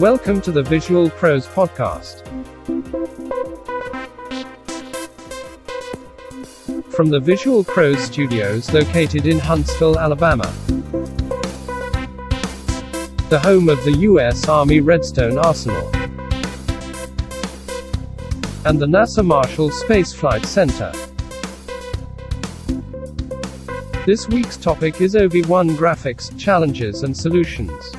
Welcome to the Visual Pros Podcast. From the Visual Pros studios located in Huntsville, Alabama, the home of the U.S. Army Redstone Arsenal, and the NASA Marshall Space Flight Center. This week's topic is OV1 graphics, challenges, and solutions.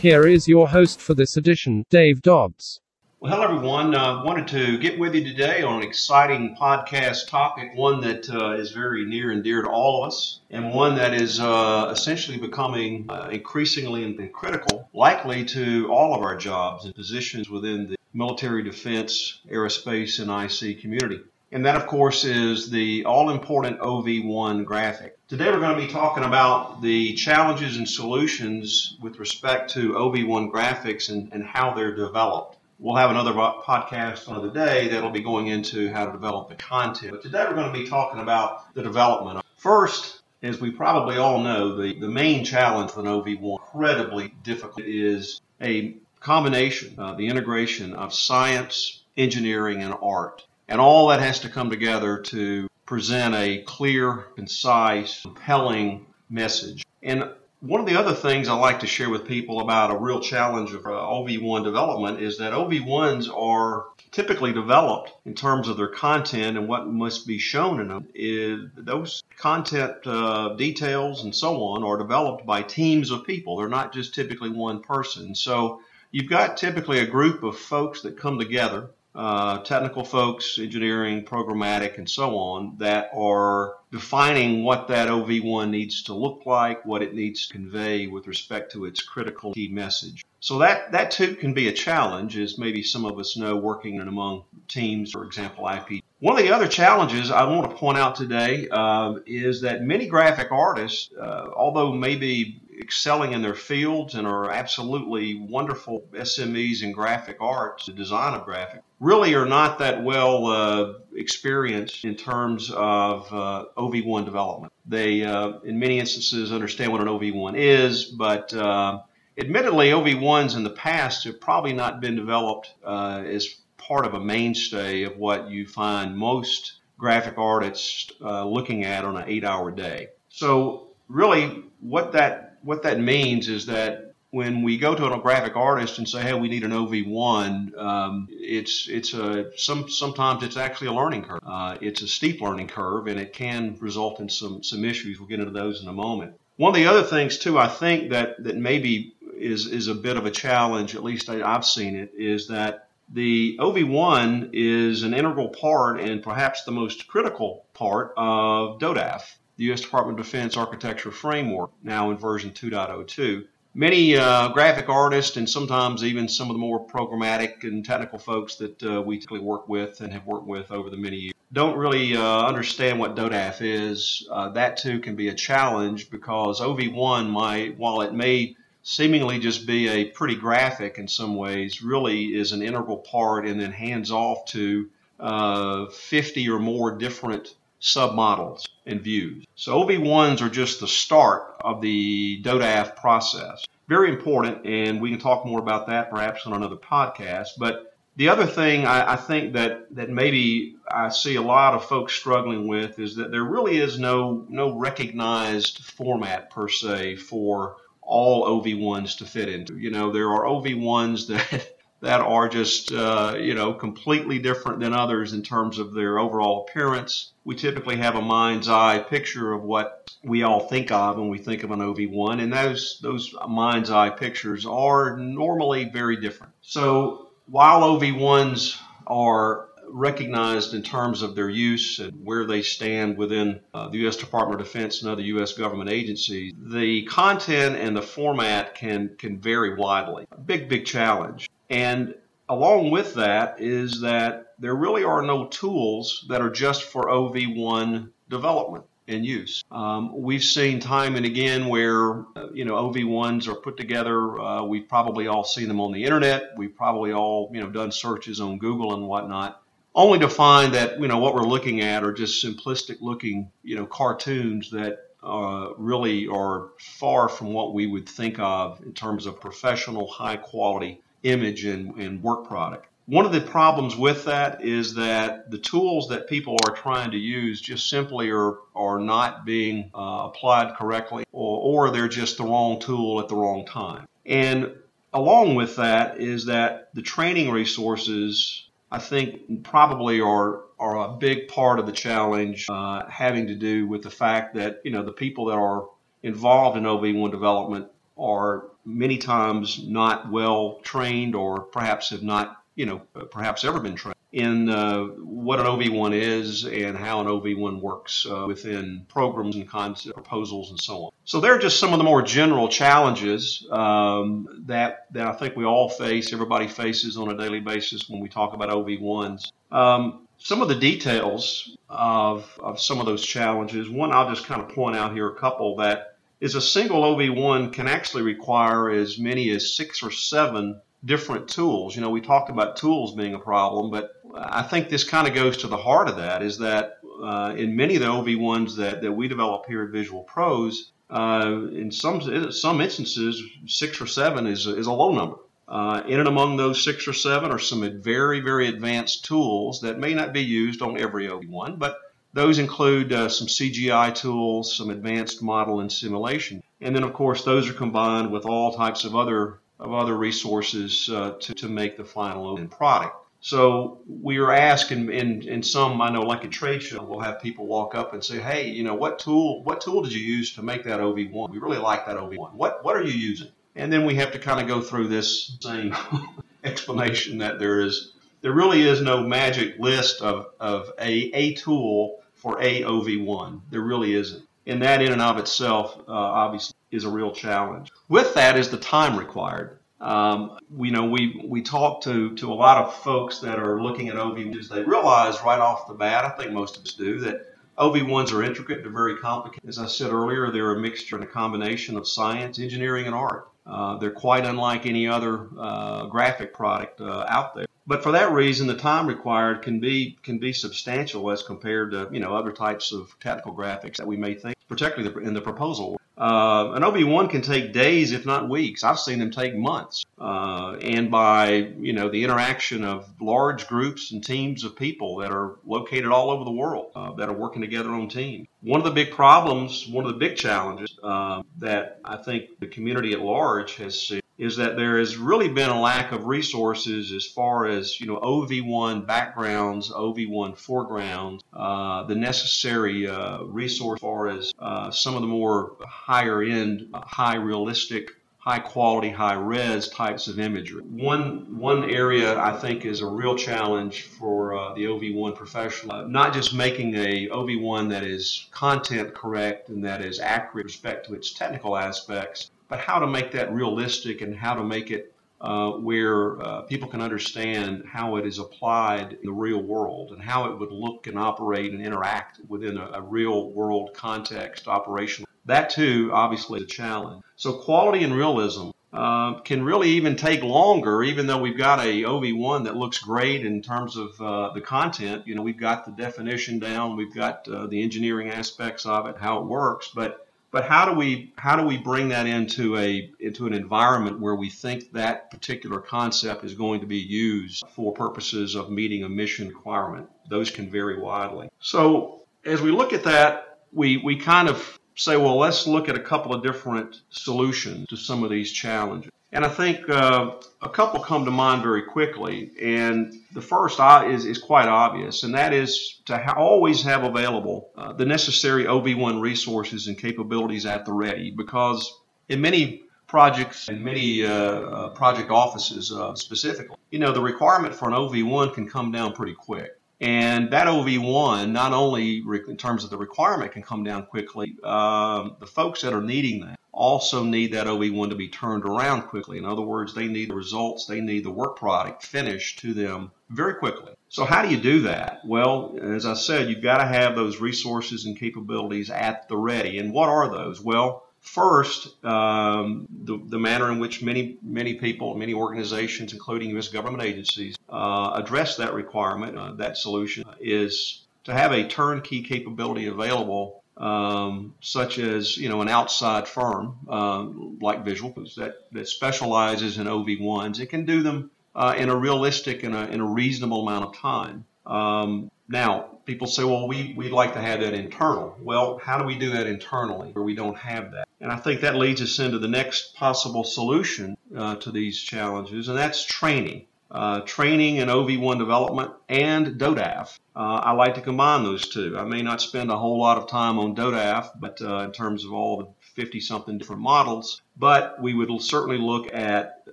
Here is your host for this edition, Dave Dobbs. Well, hello, everyone. I uh, wanted to get with you today on an exciting podcast topic, one that uh, is very near and dear to all of us, and one that is uh, essentially becoming uh, increasingly critical, likely to all of our jobs and positions within the military defense, aerospace, and IC community. And that, of course, is the all important OV1 graphic. Today we're going to be talking about the challenges and solutions with respect to OV1 graphics and, and how they're developed. We'll have another podcast another day that'll be going into how to develop the content. But today we're going to be talking about the development. First, as we probably all know, the, the main challenge with an OV1, incredibly difficult, is a combination, uh, the integration of science, engineering, and art. And all that has to come together to present a clear, concise, compelling message. And one of the other things I like to share with people about a real challenge of uh, OV1 development is that OV1s are typically developed in terms of their content and what must be shown in them. Is those content uh, details and so on are developed by teams of people. They're not just typically one person. So you've got typically a group of folks that come together uh, technical folks, engineering, programmatic, and so on, that are defining what that OV1 needs to look like, what it needs to convey with respect to its critical key message. So that, that too can be a challenge, as maybe some of us know working in among teams, for example, IP. One of the other challenges I want to point out today uh, is that many graphic artists, uh, although maybe excelling in their fields and are absolutely wonderful SMEs in graphic arts, the design of graphic, really are not that well uh, experienced in terms of uh, OV1 development. They, uh, in many instances, understand what an OV1 is, but uh, admittedly, OV1s in the past have probably not been developed uh, as part of a mainstay of what you find most graphic artists uh, looking at on an eight-hour day. So, really, what that what that means is that when we go to a graphic artist and say, "Hey, we need an OV1," um, it's it's a some sometimes it's actually a learning curve. Uh, it's a steep learning curve, and it can result in some some issues. We'll get into those in a moment. One of the other things too, I think that that maybe is is a bit of a challenge. At least I, I've seen it. Is that the OV1 is an integral part and perhaps the most critical part of DODAF the U.S. Department of Defense Architecture Framework, now in version 2.02. Many uh, graphic artists and sometimes even some of the more programmatic and technical folks that uh, we typically work with and have worked with over the many years don't really uh, understand what DODAF is. Uh, that too can be a challenge because OV1 might, while it may seemingly just be a pretty graphic in some ways, really is an integral part and then hands off to uh, 50 or more different submodels and views. So OV1s are just the start of the DODAF process. Very important, and we can talk more about that perhaps on another podcast. But the other thing I, I think that, that maybe I see a lot of folks struggling with is that there really is no no recognized format per se for all OV1s to fit into. You know, there are OV1s that that are just uh, you know completely different than others in terms of their overall appearance. We typically have a mind's eye picture of what we all think of when we think of an OV1, and those those mind's eye pictures are normally very different. So while OV1s are recognized in terms of their use and where they stand within uh, the U.S. Department of Defense and other U.S. government agencies, the content and the format can can vary widely. A big, big challenge. And along with that is that there really are no tools that are just for OV1 development and use. Um, we've seen time and again where uh, you know OV1s are put together. Uh, we've probably all seen them on the internet. We've probably all you know done searches on Google and whatnot, only to find that you know what we're looking at are just simplistic looking you know cartoons that uh, really are far from what we would think of in terms of professional, high quality image and, and work product. One of the problems with that is that the tools that people are trying to use just simply are, are not being uh, applied correctly, or, or they're just the wrong tool at the wrong time. And along with that is that the training resources, I think, probably are are a big part of the challenge, uh, having to do with the fact that you know the people that are involved in OV1 development are many times not well trained or perhaps have not you know, perhaps ever been trained in uh, what an OV1 is and how an OV1 works uh, within programs and concept proposals and so on. So they're just some of the more general challenges um, that that I think we all face, everybody faces on a daily basis when we talk about OV1s. Um, some of the details of, of some of those challenges, one I'll just kind of point out here a couple that is a single OV1 can actually require as many as six or seven different tools. You know, we talked about tools being a problem, but I think this kind of goes to the heart of that is that uh, in many of the OV1s that, that we develop here at Visual Pros, uh, in some some instances, six or seven is is a low number. Uh, in and among those six or seven are some very, very advanced tools that may not be used on every OV1, but those include uh, some CGI tools, some advanced model and simulation. And then, of course, those are combined with all types of other of other resources uh, to, to make the final end product. So we are asked in, in, in some, I know like a trade show, we'll have people walk up and say, hey, you know, what tool, what tool did you use to make that OV1? We really like that OV1. What, what are you using? And then we have to kind of go through this same explanation that there is, there really is no magic list of, of a, a tool for a OV1. There really isn't. And that in and of itself, uh, obviously, is a real challenge. With that is the time required. Um, we know we we talk to to a lot of folks that are looking at OV1s. They realize right off the bat, I think most of us do, that OV1s are intricate. They're very complicated. As I said earlier, they're a mixture and a combination of science, engineering, and art. Uh, they're quite unlike any other uh, graphic product uh, out there. But for that reason, the time required can be can be substantial as compared to you know other types of technical graphics that we may think, particularly in the proposal uh, an OV1 can take days, if not weeks. I've seen them take months. Uh, and by you know the interaction of large groups and teams of people that are located all over the world uh, that are working together on teams. One of the big problems, one of the big challenges uh, that I think the community at large has seen is that there has really been a lack of resources as far as you know OV1 backgrounds, OV1 foregrounds, uh, the necessary uh, resource as far as uh, some of the more higher end, high realistic high quality, high res types of imagery. One one area I think is a real challenge for uh, the OV1 professional, uh, not just making a OV1 that is content correct and that is accurate with respect to its technical aspects, but how to make that realistic and how to make it uh, where uh, people can understand how it is applied in the real world and how it would look and operate and interact within a, a real world context operation. That too, obviously, is a challenge. So quality and realism uh, can really even take longer, even though we've got a OV1 that looks great in terms of uh, the content. You know, we've got the definition down, we've got uh, the engineering aspects of it, how it works, but but how do we how do we bring that into a into an environment where we think that particular concept is going to be used for purposes of meeting a mission requirement? Those can vary widely. So as we look at that, we we kind of say, well, let's look at a couple of different solutions to some of these challenges. And I think uh, a couple come to mind very quickly. And the first is, is quite obvious, and that is to ha- always have available uh, the necessary OV1 resources and capabilities at the ready. Because in many projects and many uh, uh project offices uh, specifically, you know, the requirement for an OV1 can come down pretty quick. And that OV1, not only in terms of the requirement, can come down quickly, um, the folks that are needing that also need that OV1 to be turned around quickly. In other words, they need the results, they need the work product finished to them very quickly. So, how do you do that? Well, as I said, you've got to have those resources and capabilities at the ready. And what are those? Well, First, um, the, the, manner in which many many people, many organizations, including U.S. government agencies, uh, address that requirement, uh, that solution, is to have a turnkey capability available um, such as you know an outside firm um, like Visual that that specializes in OV1s. It can do them uh, in a realistic and a, in a reasonable amount of time. Um, now, people say, well, we, we'd like to have that internal. Well, how do we do that internally where we don't have that? And I think that leads us into the next possible solution uh, to these challenges, and that's training. Uh, training and OV1 development and DODAF. Uh, I like to combine those two. I may not spend a whole lot of time on DODAF, but uh, in terms of all the 50 something different models, but we would certainly look at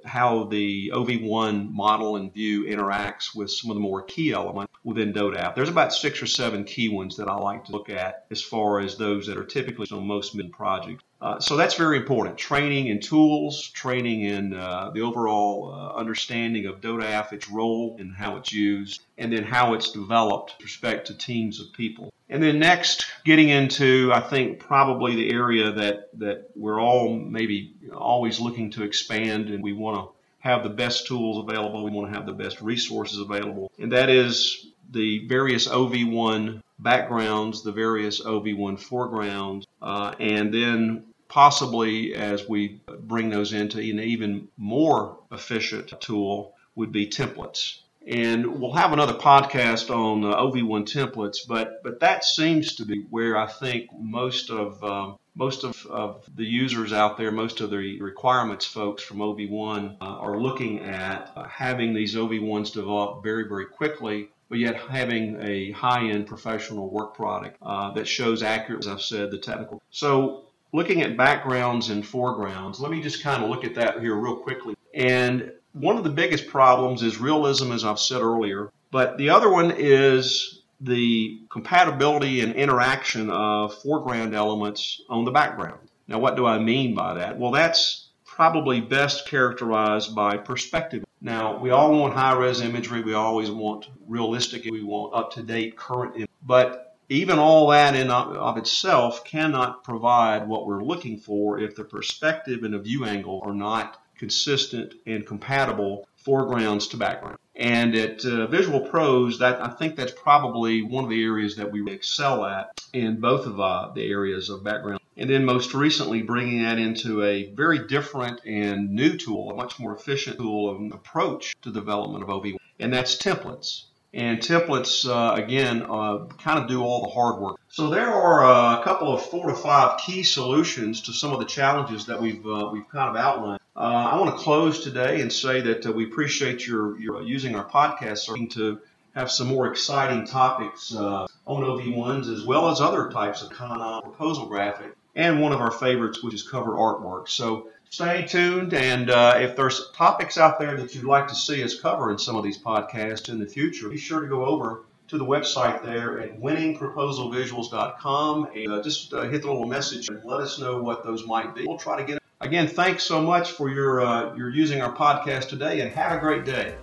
how the OV1 model and view interacts with some of the more key elements within DODAF. There's about six or seven key ones that I like to look at as far as those that are typically on most mid projects. Uh, so that's very important. Training in tools, training in uh, the overall uh, understanding of DODAF, its role and how it's used, and then how it's developed with respect to teams of people. And then next, getting into, I think, probably the area that, that we're all maybe always looking to expand and we want to have the best tools available. We want to have the best resources available. And that is the various OV1 backgrounds, the various OV1 foregrounds, uh, and then possibly as we bring those into an even more efficient tool would be templates. And we'll have another podcast on uh, OV1 templates, but but that seems to be where I think most of um, most of, of, the users out there, most of the requirements folks from OV1 uh, are looking at uh, having these OV1s develop very, very quickly, but yet having a high-end professional work product uh, that shows accurately, as I've said, the technical. So looking at backgrounds and foregrounds, let me just kind of look at that here real quickly. And one of the biggest problems is realism, as I've said earlier, but the other one is the compatibility and interaction of foreground elements on the background. Now, what do I mean by that? Well, that's probably best characterized by perspective. Now, we all want high res imagery, we always want realistic, we want up to date current, but even all that in of itself cannot provide what we're looking for if the perspective and the view angle are not consistent and compatible foregrounds to background. And at uh, Visual Pros, that I think that's probably one of the areas that we excel at in both of uh, the areas of background. And then most recently, bringing that into a very different and new tool, a much more efficient tool of approach to development of OV, and that's templates. And templates, uh, again, uh, kind of do all the hard work. So there are uh, a couple of four to five key solutions to some of the challenges that we've uh, we've kind of outlined. Uh, I want to close today and say that we appreciate your, your using our podcast to have some more exciting topics on OV1s as well as other types of Kana proposal graphic and one of our favorites, which is cover artwork. So stay tuned, and uh, if there's topics out there that you'd like to see us cover in some of these podcasts in the future, be sure to go over to the website there at winningproposalvisuals.com and uh, just uh, hit the little message and let us know what those might be. We'll try to get Again, thanks so much for your, uh, your using our podcast today and have a great day.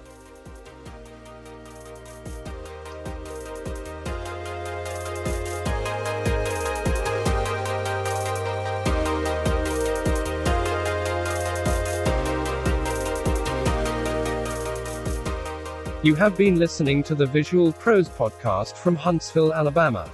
You have been listening to the Visual Pros podcast from Huntsville, Alabama.